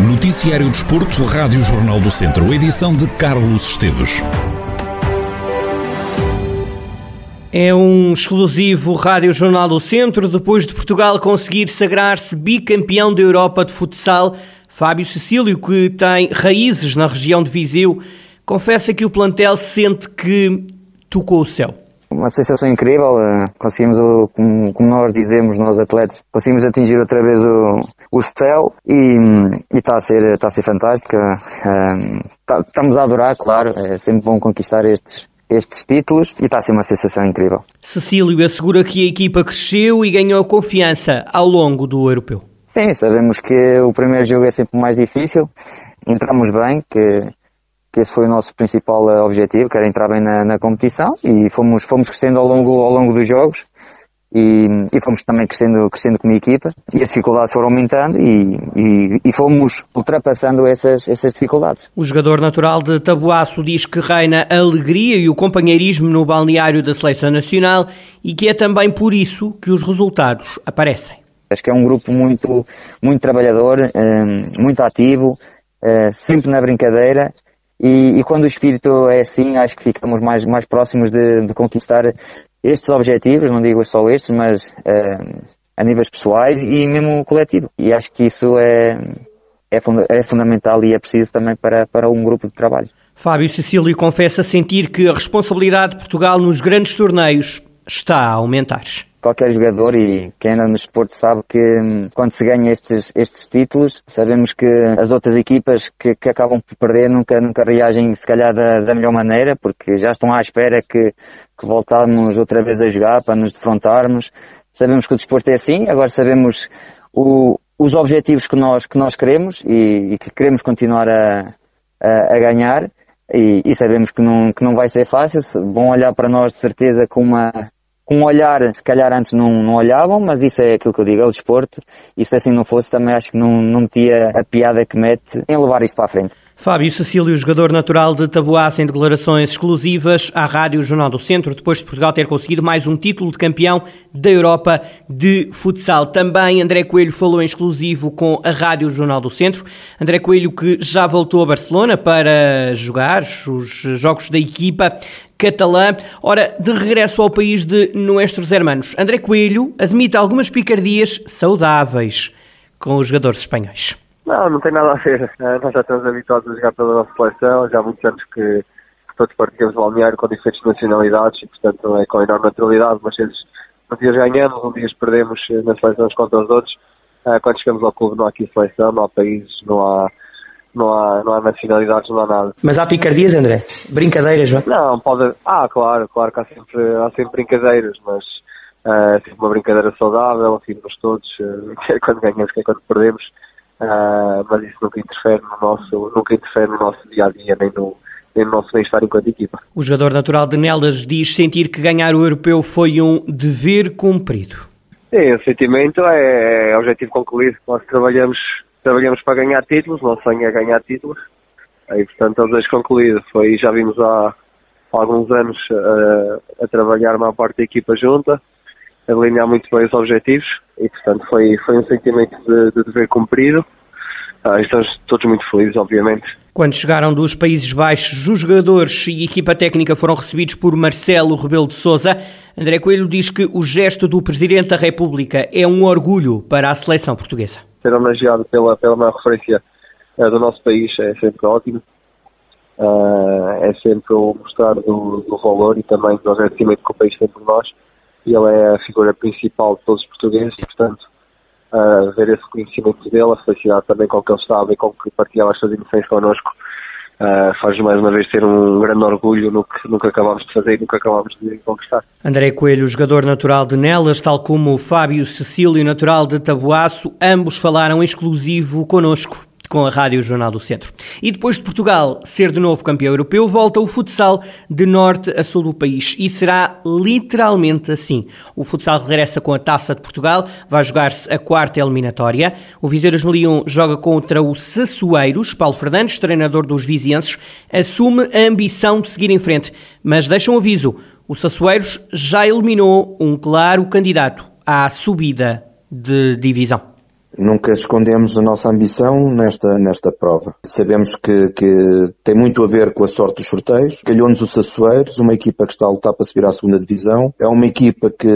Noticiário Desporto, Rádio Jornal do Centro, edição de Carlos Esteves. É um exclusivo Rádio Jornal do Centro. Depois de Portugal conseguir sagrar-se bicampeão da Europa de futsal, Fábio Cecílio, que tem raízes na região de Viseu, confessa que o plantel sente que tocou o céu uma sensação incrível. Eh, conseguimos, como, nós dizemos, nós atletas, conseguimos atingir outra vez o, o céu e está a ser, está a ser fantástica. Eh, estamos a adorar, claro. É sempre bom conquistar estes, estes títulos e está a ser uma sensação incrível. Cecílio assegura que a equipa cresceu e ganhou confiança ao longo do europeu. Sim, sabemos que o primeiro jogo é sempre mais difícil. Entramos bem, que que esse foi o nosso principal eh, objetivo, que era entrar bem na, na competição e fomos, fomos crescendo ao longo, ao longo dos jogos e, e, fomos também crescendo, crescendo como equipa e as dificuldades foram aumentando e, e, e, fomos ultrapassando essas, essas dificuldades. O jogador natural de Tabuaço diz que reina a alegria e o companheirismo no balneário da Seleção Nacional e que é também por isso que os resultados aparecem. Acho que é um grupo muito, muito trabalhador, eh, muito ativo, eh, sempre na brincadeira e, e, quando o espírito é assim, acho que ficamos mais, mais próximos de, de conquistar estes objetivos, não digo só estes, mas uh, a níveis pessoais e mesmo coletivo. E acho que isso é, é, funda é fundamental e é preciso também para, para um grupo de trabalho. Fábio Cecílio confessa sentir que a responsabilidade de Portugal nos grandes torneios está a aumentar qualquer jogador e quem anda no esporte sabe que hum, quando se ganha estes, estes títulos, sabemos que as outras equipas que, que acabam por perder nunca, nunca reagem se calhar da, da melhor maneira, porque já estão à espera que, que voltamos outra vez a jogar para nos defrontarmos. Sabemos que o desporto é assim, agora sabemos o, os objetivos que nós, que nós queremos e, e que queremos continuar a, a, a ganhar. E, e, sabemos que não, que não vai ser fácil. Vão olhar para nós de certeza com uma, com um olhar, se calhar antes não, não olhavam, mas isso é aquilo que eu digo, é o desporto, e se assim não fosse também acho que não, não metia a piada que mete em levar isto para a frente. Fábio Cecílio, jogador natural de Taboaço, em declarações exclusivas à Rádio Jornal do Centro, depois de Portugal ter conseguido mais um título de campeão da Europa de futsal. Também André Coelho falou em exclusivo com a Rádio Jornal do Centro. André Coelho que já voltou a Barcelona para jogar os jogos da equipa catalã. Ora, de regresso ao país de Nuestros Hermanos, André Coelho admite algumas picardias saudáveis com os jogadores espanhóis. Não, não tem nada a ver. Eh, nós já estamos habituados a jogar pela nossa seleção, já há muitos anos que, todos partilhamos balneário com diferentes nacionalidades e, portanto, é com enorme naturalidade, mas eles um dia ganhamos, um dia perdemos eh, nas seleções contra os outros. Eh, quando chegamos ao clube não há aqui seleção, não há países, não há, não há, não há nacionalidades, não há nada. Mas há picardias, André? Brincadeiras, não? Não, pode. Ah, claro, claro que há sempre, há sempre brincadeiras, mas uh, sempre uma brincadeira saudável, rimos todos, uh, quer quando ganhamos, quer quando perdemos. Uh, mas isso nunca interfere no nosso, nunca interfere no nosso dia a dia, nem no, no nosso bem-estar enquanto equipa. O jogador natural de Nelas diz sentir que ganhar o europeu foi um dever cumprido. Sim, o sentimento é, é objetivo concluído. Nós trabalhamos, trabalhamos para ganhar títulos, o nosso sonho é ganhar títulos. E, portanto, o desejo concluído. Foi, já vimos há, alguns anos uh, a trabalhar uma parte da equipa junta, a delinear muito bem os objetivos e, portanto, foi, foi um sentimento de, de dever cumprido. Ah, estamos todos muito felizes, obviamente. Quando chegaram dos Países Baixos, os jogadores e equipa técnica foram recebidos por Marcelo Rebelo de Sousa. André Coelho diz que o gesto do Presidente da República é um orgulho para a seleção portuguesa. Ser homenageado pela, pela maior referência uh, do nosso país é sempre ótimo. Uh, é sempre o mostrar do, do valor e também do agradecimento que o país tem por nós e ele é a figura principal de todos os portugueses portanto, uh, ver esse reconhecimento dele, a felicidade também com que ele estava e com que partilhava estas emoções connosco, uh, faz mais uma vez ter um grande orgulho no que nunca acabámos de fazer e nunca acabámos de conquistar. André Coelho, jogador natural de Nelas, tal como Fábio Cecílio, natural de Tabuaço, ambos falaram exclusivo connosco com a Rádio Jornal do Centro. E depois de Portugal ser de novo campeão europeu, volta o futsal de norte a sul do país e será literalmente assim. O futsal regressa com a Taça de Portugal, vai jogar-se a quarta eliminatória. O Viseu 2001 joga contra o Sassueiros. Paulo Fernandes, treinador dos vizienses, assume a ambição de seguir em frente, mas deixa um aviso: o Sassueiros já eliminou um claro candidato à subida de divisão. Nunca escondemos a nossa ambição nesta, nesta prova. Sabemos que, que tem muito a ver com a sorte dos sorteios. Calhou-nos o Sassueiros, uma equipa que está a lutar para subir à segunda divisão. É uma equipa que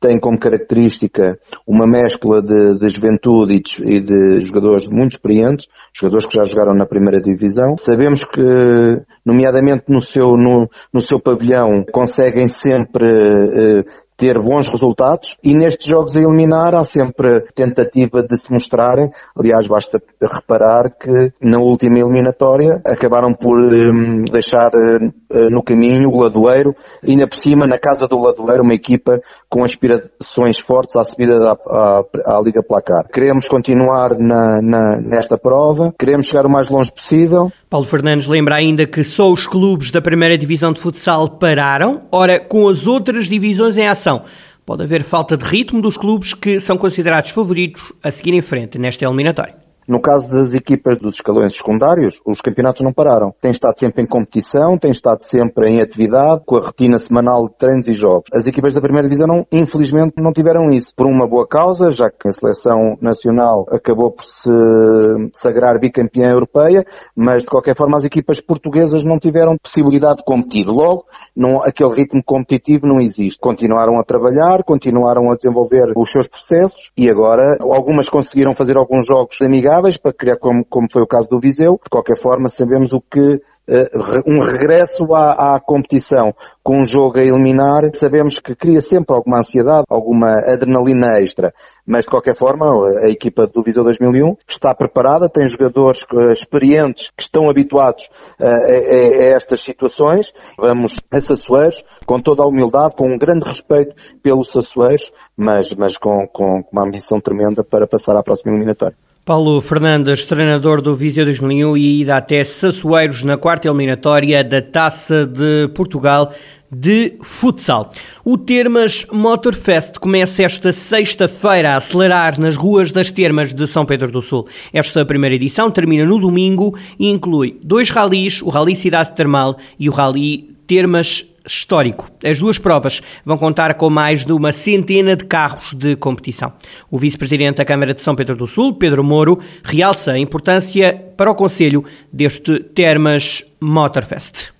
tem como característica uma mescla de, de juventude e de, e de, jogadores muito experientes, jogadores que já jogaram na primeira divisão. Sabemos que, nomeadamente no seu, no, no seu pavilhão, conseguem sempre eh, ter bons resultados e nestes jogos a eliminar há sempre tentativa de se mostrarem. Aliás, basta reparar que na última eliminatória acabaram por um, deixar uh, no caminho o Ladoeiro, ainda por cima na casa do Ladoeiro uma equipa com aspirações fortes à subida da, à, à Liga Placar. Queremos continuar na, na, nesta prova, queremos chegar o mais longe possível. Paulo Fernandes lembra ainda que só os clubes da primeira divisão de futsal pararam, ora com as outras divisões em ação Pode haver falta de ritmo dos clubes que são considerados favoritos a seguir em frente nesta eliminatória. No caso das equipas dos escalões secundários, os campeonatos não pararam. Têm estado sempre em competição, têm estado sempre em atividade, com a rotina semanal de treinos e jogos. As equipas da primeira divisão, não, infelizmente, não tiveram isso. Por uma boa causa, já que a seleção nacional acabou por se sagrar bicampeã europeia, mas de qualquer forma as equipas portuguesas não tiveram possibilidade de competir. Logo, não, aquele ritmo competitivo não existe. Continuaram a trabalhar, continuaram a desenvolver os seus processos e agora algumas conseguiram fazer alguns jogos amigáveis para criar como, como foi o caso do Viseu. De qualquer forma, sabemos o que Uh, um regresso à, à, competição com um jogo a eliminar, sabemos que cria sempre alguma ansiedade, alguma adrenalina extra. Mas de qualquer forma, a equipa do Viseu 2001 está preparada, tem jogadores uh, experientes que estão habituados uh, a, a, a, estas situações. Vamos a Sassueiros com toda a humildade, com um grande respeito pelo Sassueiros, mas, mas com, com uma ambição tremenda para passar à próxima eliminatória. Paulo Fernandes, treinador do Viseu 2001 e ida até Sassueiros na quarta eliminatória da Taça de Portugal de futsal. O Termas Motorfest começa esta sexta-feira a acelerar nas ruas das Termas de São Pedro do Sul. Esta primeira edição termina no domingo e inclui dois ralis, o Rally Cidade Termal e o Rally Termas histórico. As duas provas vão contar com mais de uma centena de carros de competição. O vice-presidente da Câmara de São Pedro do Sul, Pedro Moro, realça a importância para o Conselho deste Termas Motorfest.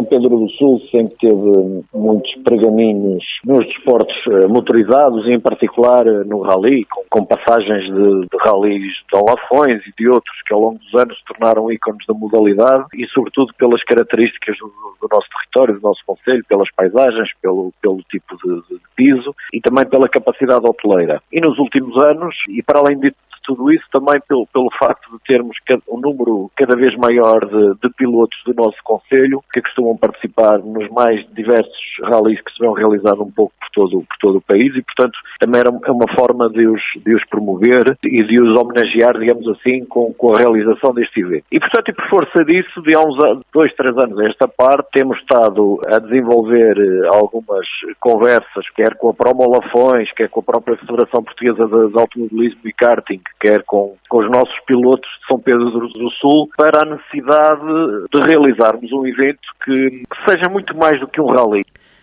São Pedro do Sul sempre teve muitos pergaminhos nos desportos eh, motorizados, em particular eh, no rally, com, com passagens de, de rallies de Olafões e de outros que ao longo dos anos se tornaram ícones da modalidade e sobretudo pelas características do, do nosso território, do nosso concelho, pelas paisagens, pelo, pelo tipo de, de piso e também pela capacidade hoteleira. E nos últimos anos, e para além de tudo isso também pelo, pelo facto de termos um número cada vez maior de, de pilotos do nosso Conselho que costumam participar nos mais diversos rallies que se vão realizar um pouco por todo, por todo o país e, portanto, também é uma forma de os, de os promover e de os homenagear, digamos assim, com, com a realização deste evento. E, portanto, e por força disso, de há uns dois, três anos a esta parte, temos estado a desenvolver eh, algumas conversas, quer com a Promo Lafões, quer com a própria Federação Portuguesa de Automobilismo e Karting, quer com, com os nossos pilotos de São Pedro do Sul, para a necessidade de realizarmos um evento que, que seja muito mais do que um rally.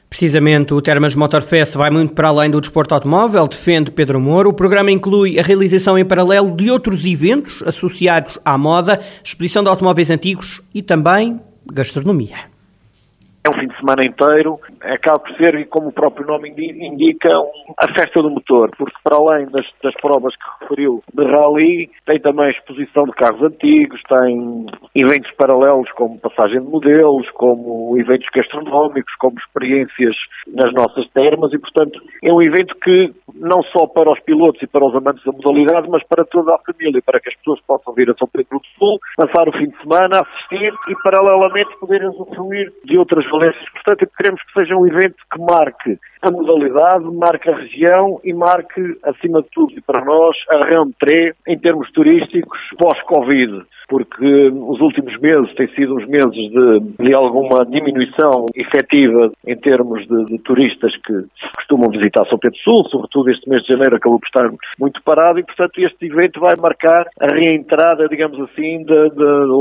Precisamente, o Termas Motorfest vai muito para além do desporto automóvel, defende Pedro Moro. O programa inclui a realização em paralelo de outros eventos associados à moda, exposição de automóveis antigos e também gastronomia é um fim de semana inteiro, acaba por ser, como o próprio nome indica, a festa do motor, porque para além das, das provas que referiu de rally, tem também exposição de carros antigos, tem eventos paralelos como passagem de modelos, como eventos gastronómicos, como experiências nas nossas termas e, portanto, é um evento que não só para os pilotos e para os amantes da modalidade, mas para toda a família, para que as pessoas possam vir a São Pedro do Sul, passar o fim de semana, assistir e, paralelamente, poderem usufruir de outras valências. Portanto, queremos que seja um evento que marque a modalidade, marque a região e marque, acima de tudo, e para nós, a rentrée em termos turísticos pós-Covid porque os últimos meses têm sido uns meses de, de alguma diminuição efetiva em termos de, de, turistas que costumam visitar São Pedro Sul, sobretudo este mês de janeiro acabou por estar muito parado e, portanto, este evento vai marcar a reentrada, digamos assim, da,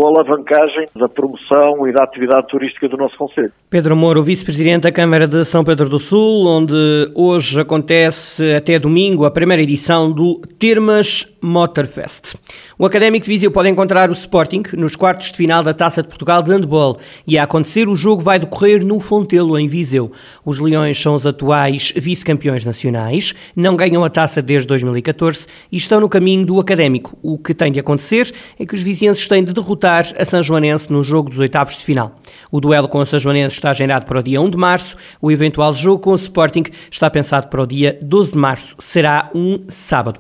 alavancagem da promoção e da atividade turística do nosso Conselho. Pedro Moro, vice-presidente da Câmara de São Pedro do Sul, onde hoje acontece até domingo a primeira edição do Termas Motorfest. O Académico de Viseu pode encontrar o Sporting nos quartos de final da Taça de Portugal de Handball e a acontecer o jogo vai decorrer no Fontelo, em Viseu. Os Leões são os atuais vice-campeões nacionais, não ganham a taça desde 2014 e estão no caminho do Académico. O que tem de acontecer é que os vizinhenses têm de derrotar a São Joanense no jogo dos oitavos de final. O duelo com a São Joanense está agendado para o dia 1 de março, o eventual jogo com o Sporting está pensado para o dia 12 de março, será um sábado.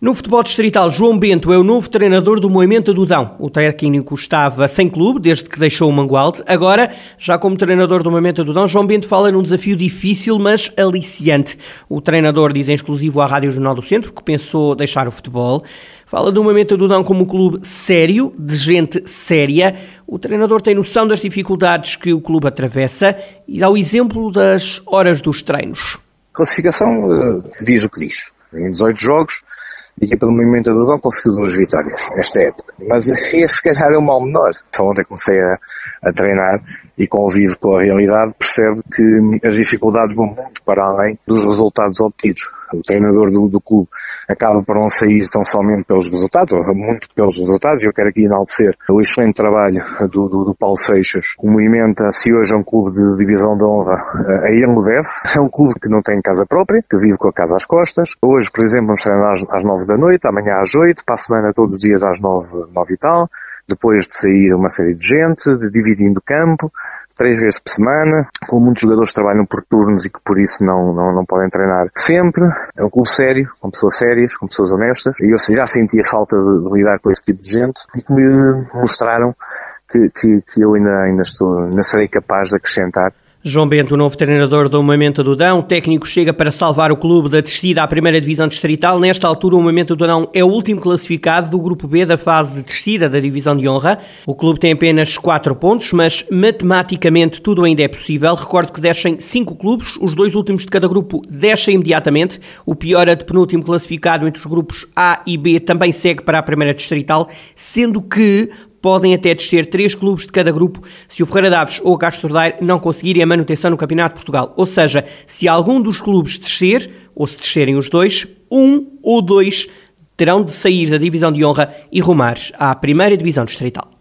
No futebol distrital, João Bento é o novo treinador do Moimenta do Dão. O técnico estava sem clube desde que deixou o Mangualde. Agora, já como treinador do Moimenta do Dão, João Bento fala num desafio difícil, mas aliciante. O treinador diz em exclusivo à Rádio Jornal do Centro que pensou deixar o futebol. Fala do Moimenta do Dão como um clube sério, de gente séria. O treinador tem noção das dificuldades que o clube atravessa e dá o exemplo das horas dos treinos. A classificação uh, diz o que diz. Em 18 jogos, a equipa do Movimento Dom conseguiu duas vitórias esta época. Mas esse se calhar é o mal menor. Então ontem comecei a, a treinar e convivo com a realidade, percebo que as dificuldades vão muito para além dos resultados obtidos o treinador do, do clube acaba por não sair tão somente pelos resultados, ou muito pelos resultados, e eu quero aqui enaltecer o excelente trabalho do, do, do Paulo Seixas. O movimento, se hoje é um clube de divisão de honra, a ele deve. É um clube que não tem casa própria, que vive com a casa às costas. Hoje, por exemplo, vamos treinar às, às nove da noite, amanhã às oito, para a semana todos os dias às nove, nove e tal depois de sair uma série de gente, de dividindo campo, três vezes por semana, com muitos jogadores que trabalham por turnos e que por isso não, não, não podem treinar sempre. É um clube sério, com pessoas sérias, com pessoas honestas, e eu já sentia falta de, de lidar com esse tipo de gente e que me mostraram que, que, que eu ainda, ainda estou, ainda serei capaz de acrescentar João Bento, o novo treinador do Momento do Dão, técnico chega para salvar o clube da descida à primeira divisão distrital. Nesta altura, o Momento do Dão é o último classificado do grupo B da fase de descida da divisão de honra. O clube tem apenas 4 pontos, mas matematicamente tudo ainda é possível. Recordo que descem 5 clubes, os dois últimos de cada grupo descem imediatamente. O pior é de penúltimo classificado entre os grupos A e B também segue para a primeira distrital, sendo que podem até descer três clubes de cada grupo se o Ferreira Daves ou o Castro Daire não conseguirem a manutenção no Campeonato de Portugal. Ou seja, se algum dos clubes descer, ou se descerem os dois, um ou dois terão de sair da divisão de honra e rumar à primeira divisão distrital.